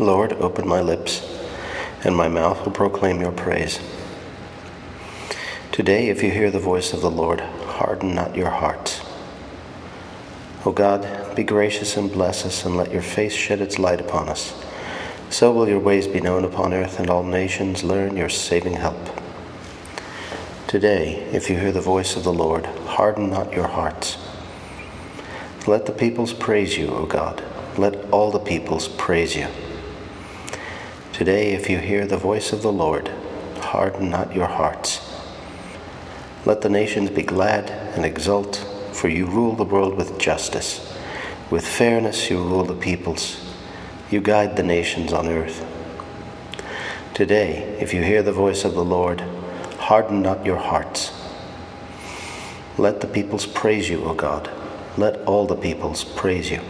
Lord, open my lips, and my mouth will proclaim your praise. Today, if you hear the voice of the Lord, harden not your hearts. O God, be gracious and bless us, and let your face shed its light upon us. So will your ways be known upon earth, and all nations learn your saving help. Today, if you hear the voice of the Lord, harden not your hearts. Let the peoples praise you, O God. Let all the peoples praise you. Today, if you hear the voice of the Lord, harden not your hearts. Let the nations be glad and exult, for you rule the world with justice. With fairness you rule the peoples. You guide the nations on earth. Today, if you hear the voice of the Lord, harden not your hearts. Let the peoples praise you, O God. Let all the peoples praise you.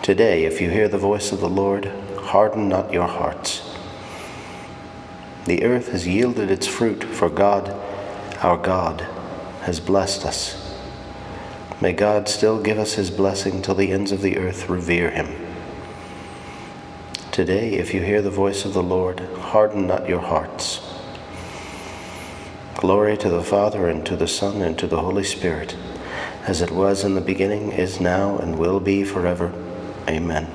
Today, if you hear the voice of the Lord, harden not your hearts. The earth has yielded its fruit, for God, our God, has blessed us. May God still give us his blessing till the ends of the earth revere him. Today, if you hear the voice of the Lord, harden not your hearts. Glory to the Father, and to the Son, and to the Holy Spirit as it was in the beginning, is now, and will be forever. Amen.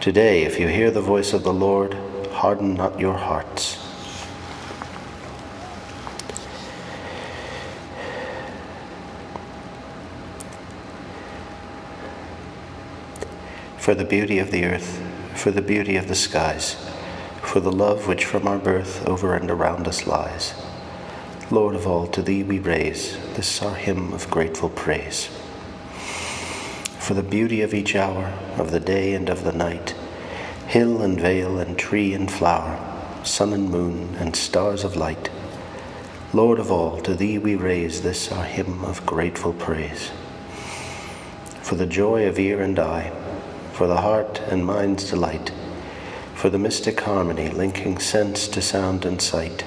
Today, if you hear the voice of the Lord, harden not your hearts. For the beauty of the earth, for the beauty of the skies, for the love which from our birth over and around us lies Lord of all, to thee we raise this our hymn of grateful praise. For the beauty of each hour, of the day and of the night, hill and vale and tree and flower, sun and moon and stars of light, Lord of all, to thee we raise this our hymn of grateful praise. For the joy of ear and eye, for the heart and mind's delight, for the mystic harmony linking sense to sound and sight,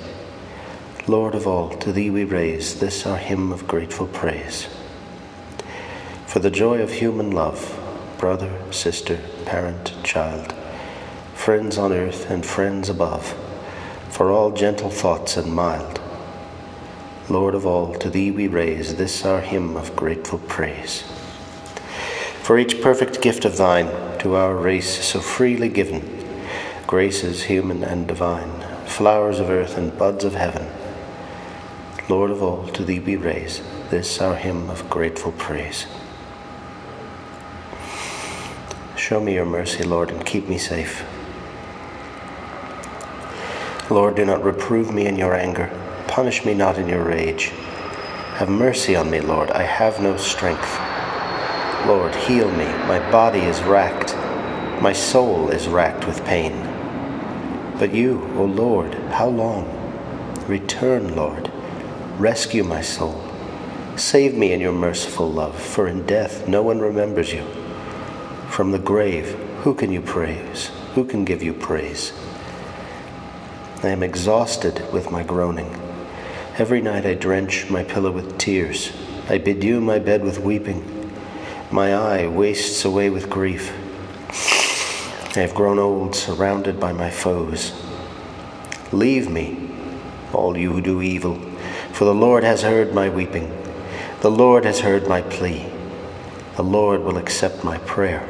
Lord of all, to Thee we raise this our hymn of grateful praise. For the joy of human love, brother, sister, parent, child, friends on earth and friends above, for all gentle thoughts and mild. Lord of all, to Thee we raise this our hymn of grateful praise. For each perfect gift of Thine to our race so freely given, graces human and divine, flowers of earth and buds of heaven, Lord of all, to thee we raise this our hymn of grateful praise. Show me your mercy, Lord, and keep me safe. Lord, do not reprove me in your anger, punish me not in your rage. Have mercy on me, Lord, I have no strength. Lord, heal me, my body is racked, my soul is racked with pain. But you, O Lord, how long? Return, Lord Rescue my soul. Save me in your merciful love, for in death no one remembers you. From the grave, who can you praise? Who can give you praise? I am exhausted with my groaning. Every night I drench my pillow with tears. I bedew my bed with weeping. My eye wastes away with grief. I have grown old, surrounded by my foes. Leave me, all you who do evil for the Lord has heard my weeping. The Lord has heard my plea. The Lord will accept my prayer.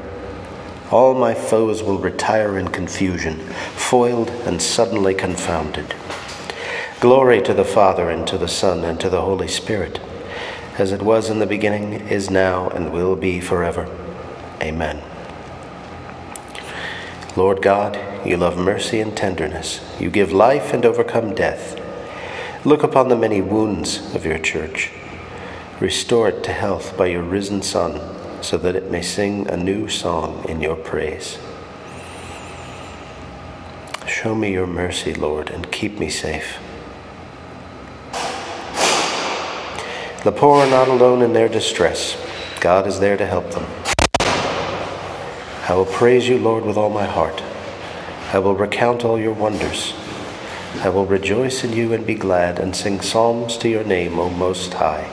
All my foes will retire in confusion, foiled and suddenly confounded. Glory to the Father, and to the Son, and to the Holy Spirit, as it was in the beginning, is now, and will be forever. Amen. Lord God, you love mercy and tenderness. You give life and overcome death. Look upon the many wounds of your church. Restore it to health by your risen Son, so that it may sing a new song in your praise. Show me your mercy, Lord, and keep me safe. The poor are not alone in their distress. God is there to help them. I will praise you, Lord, with all my heart. I will recount all your wonders. I will rejoice in you and be glad and sing psalms to your name, O Most High.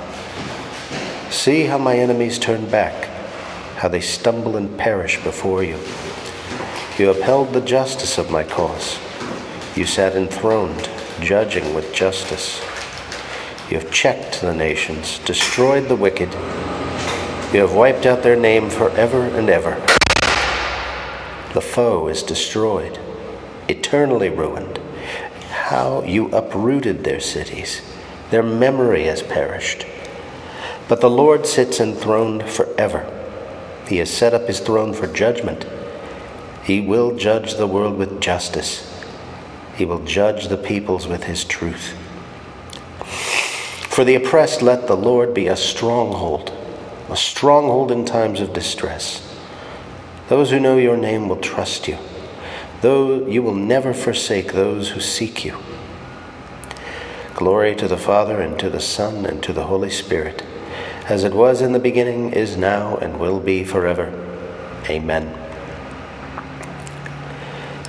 See how my enemies turn back, how they stumble and perish before you. You upheld the justice of my cause. You sat enthroned, judging with justice. You have checked the nations, destroyed the wicked. You have wiped out their name forever and ever. The foe is destroyed, eternally ruined. How you uprooted their cities. Their memory has perished. But the Lord sits enthroned forever. He has set up his throne for judgment. He will judge the world with justice. He will judge the peoples with his truth. For the oppressed, let the Lord be a stronghold, a stronghold in times of distress. Those who know your name will trust you, though you will never forsake those who seek you. Glory to the Father, and to the Son, and to the Holy Spirit, as it was in the beginning, is now, and will be forever. Amen.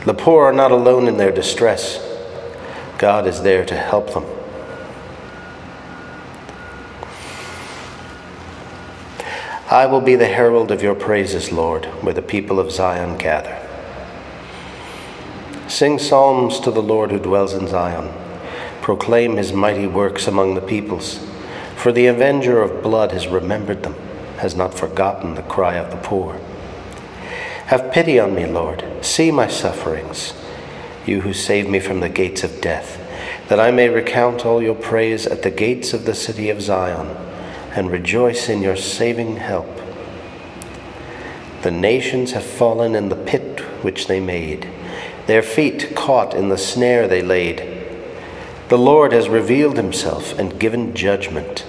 The poor are not alone in their distress, God is there to help them. I will be the herald of your praises, Lord, where the people of Zion gather. Sing psalms to the Lord who dwells in Zion. Proclaim his mighty works among the peoples. For the avenger of blood has remembered them, has not forgotten the cry of the poor. Have pity on me, Lord. See my sufferings, you who save me from the gates of death, that I may recount all your praise at the gates of the city of Zion and rejoice in your saving help. The nations have fallen in the pit which they made, their feet caught in the snare they laid. The Lord has revealed himself and given judgment.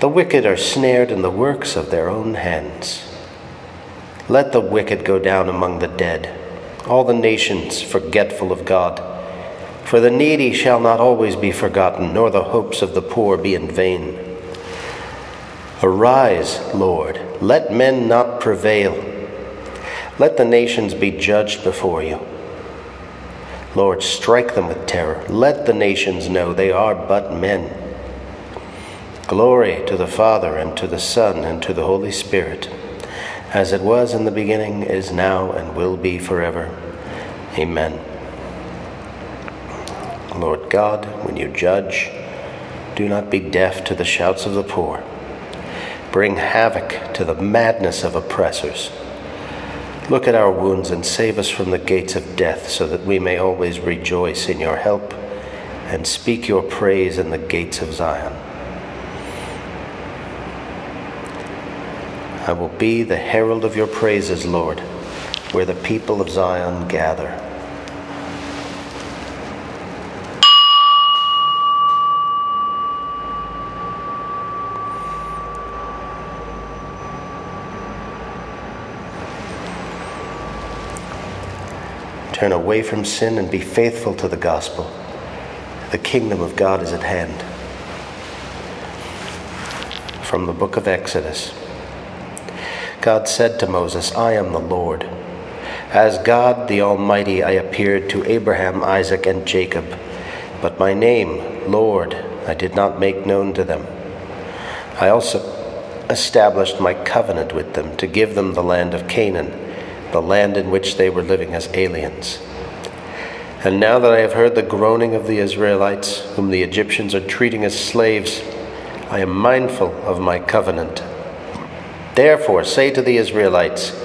The wicked are snared in the works of their own hands. Let the wicked go down among the dead, all the nations forgetful of God. For the needy shall not always be forgotten, nor the hopes of the poor be in vain. Arise, Lord, let men not prevail. Let the nations be judged before you. Lord, strike them with terror. Let the nations know they are but men. Glory to the Father, and to the Son, and to the Holy Spirit, as it was in the beginning, is now, and will be forever. Amen. Lord God, when you judge, do not be deaf to the shouts of the poor bring havoc to the madness of oppressors. Look at our wounds and save us from the gates of death, so that we may always rejoice in your help and speak your praise in the gates of Zion. I will be the herald of your praises, Lord, where the people of Zion gather. Turn away from sin and be faithful to the gospel. The kingdom of God is at hand. From the book of Exodus God said to Moses, I am the Lord. As God the Almighty, I appeared to Abraham, Isaac, and Jacob, but my name, Lord, I did not make known to them. I also established my covenant with them to give them the land of Canaan the land in which they were living as aliens. And now that I have heard the groaning of the Israelites, whom the Egyptians are treating as slaves, I am mindful of my covenant. Therefore, say to the Israelites,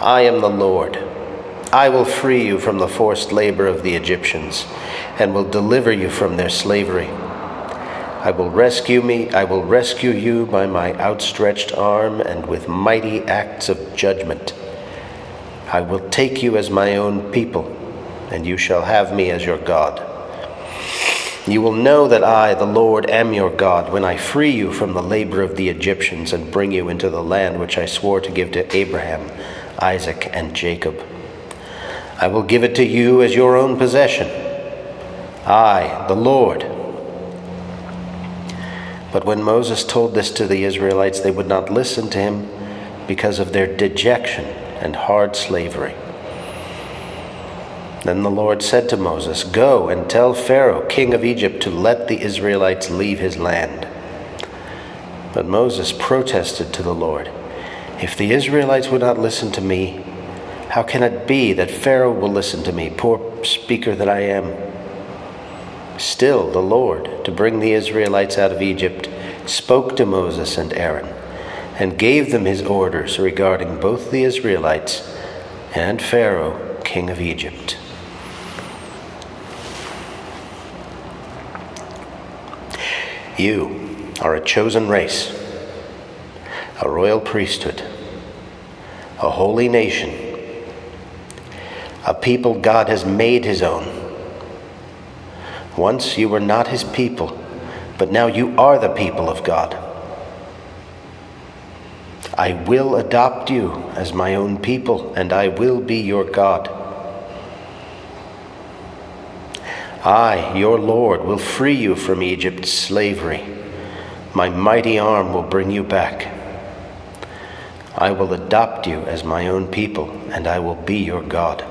I am the Lord. I will free you from the forced labor of the Egyptians, and will deliver you from their slavery. I will rescue me, I will rescue you by my outstretched arm and with mighty acts of judgment. I will take you as my own people, and you shall have me as your God. You will know that I, the Lord, am your God when I free you from the labor of the Egyptians and bring you into the land which I swore to give to Abraham, Isaac, and Jacob. I will give it to you as your own possession. I, the Lord. But when Moses told this to the Israelites, they would not listen to him because of their dejection and hard slavery. Then the Lord said to Moses, Go and tell Pharaoh, king of Egypt, to let the Israelites leave his land. But Moses protested to the Lord, If the Israelites would not listen to me, How can it be that Pharaoh will listen to me, poor speaker that I am? Still, the Lord, to bring the Israelites out of Egypt, spoke to Moses and Aaron and gave them his orders regarding both the Israelites and Pharaoh, king of Egypt. You are a chosen race, a royal priesthood, a holy nation, a people God has made his own. Once you were not his people, but now you are the people of God. I will adopt you as my own people, and I will be your God. I, your Lord, will free you from Egypt's slavery. My mighty arm will bring you back. I will adopt you as my own people, and I will be your God.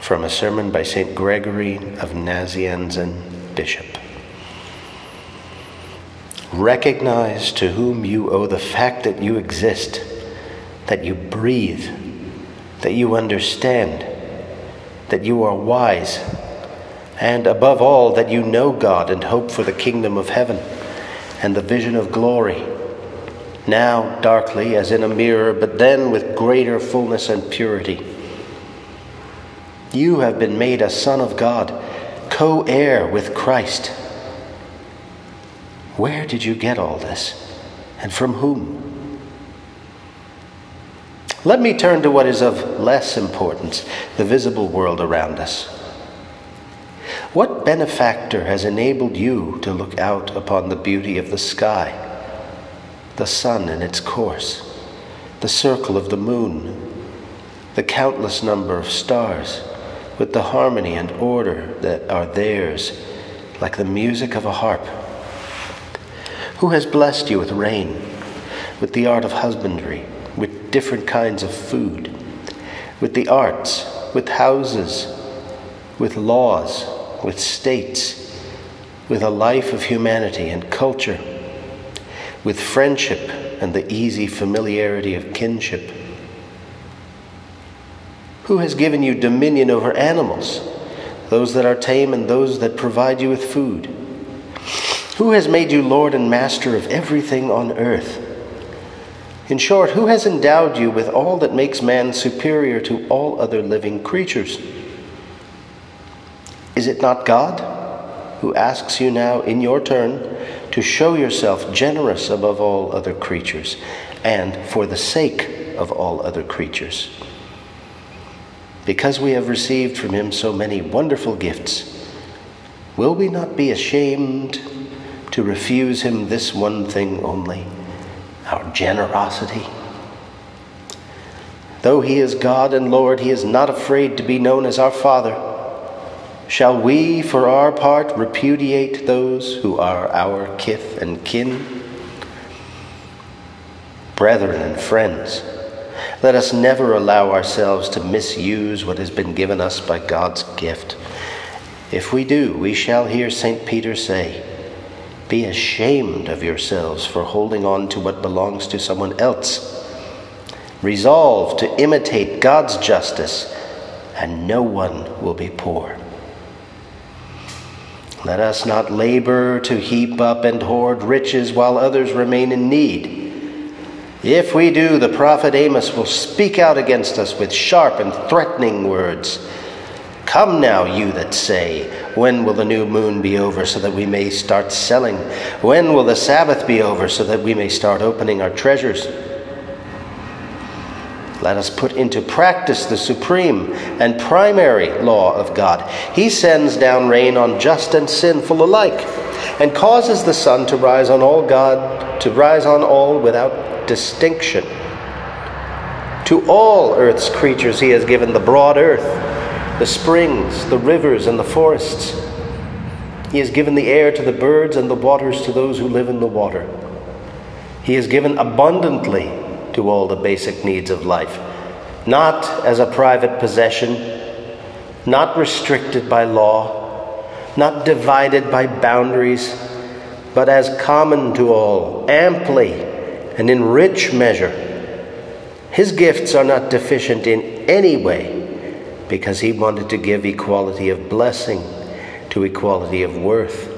From a sermon by St. Gregory of Nazianzen, Bishop. Recognize to whom you owe the fact that you exist, that you breathe, that you understand, that you are wise, and above all, that you know God and hope for the kingdom of heaven and the vision of glory. Now, darkly as in a mirror, but then with greater fullness and purity. You have been made a son of God, co heir with Christ where did you get all this? And from whom? Let me turn to what is of less importance the visible world around us. What benefactor has enabled you to look out upon the beauty of the sky, the sun in its course, the circle of the moon, the countless number of stars, with the harmony and order that are theirs, like the music of a harp? Who has blessed you with rain, with the art of husbandry, different kinds of food, with the arts, with houses, with laws, with states, with a life of humanity and culture, with friendship and the easy familiarity of kinship? Who has given you dominion over animals, those that are tame and those that provide you with food? Who has made you Lord and Master of everything on earth? In short, who has endowed you with all that makes man superior to all other living creatures? Is it not God who asks you now, in your turn, to show yourself generous above all other creatures and for the sake of all other creatures? Because we have received from him so many wonderful gifts, will we not be ashamed to refuse him this one thing only our generosity. Though he is God and Lord, he is not afraid to be known as our Father. Shall we, for our part, repudiate those who are our kith and kin? Brethren and friends, let us never allow ourselves to misuse what has been given us by God's gift. If we do, we shall hear St. Peter say, be ashamed of yourselves for holding on to what belongs to someone else. Resolve to imitate God's justice, and no one will be poor. Let us not labor to heap up and hoard riches while others remain in need. If we do, the prophet Amos will speak out against us with sharp and threatening words. Come now, you that say, When will the new moon be over so that we may start selling? When will the Sabbath be over so that we may start opening our treasures? Let us put into practice the supreme and primary law of God. He sends down rain on just and sinful alike, and causes the sun to rise on all God, to rise on all without distinction. To all earth's creatures he has given the broad earth the springs, the rivers, and the forests. He has given the air to the birds and the waters to those who live in the water. He has given abundantly to all the basic needs of life, not as a private possession, not restricted by law, not divided by boundaries, but as common to all, amply and in rich measure. His gifts are not deficient in any way because he wanted to give equality of blessing to equality of worth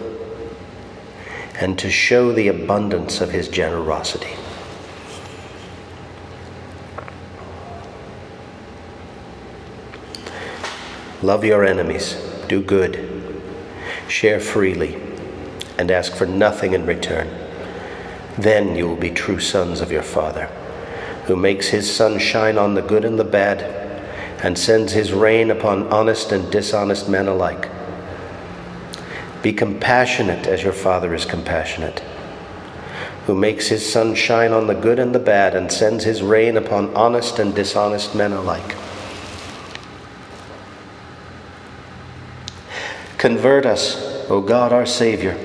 and to show the abundance of his generosity. Love your enemies, do good, share freely, and ask for nothing in return. Then you will be true sons of your Father, who makes his sun shine on the good and the bad, and sends his rain upon honest and dishonest men alike. Be compassionate as your Father is compassionate, who makes his sun shine on the good and the bad, and sends his rain upon honest and dishonest men alike. Convert us, O God our Savior,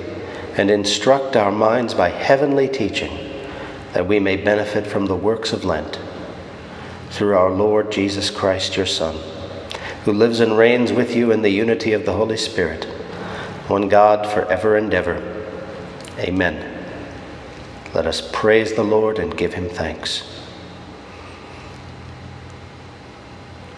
and instruct our minds by heavenly teaching, that we may benefit from the works of Lent. Through our Lord Jesus Christ, your Son, who lives and reigns with you in the unity of the Holy Spirit, one God for ever and ever. Amen. Let us praise the Lord and give him thanks.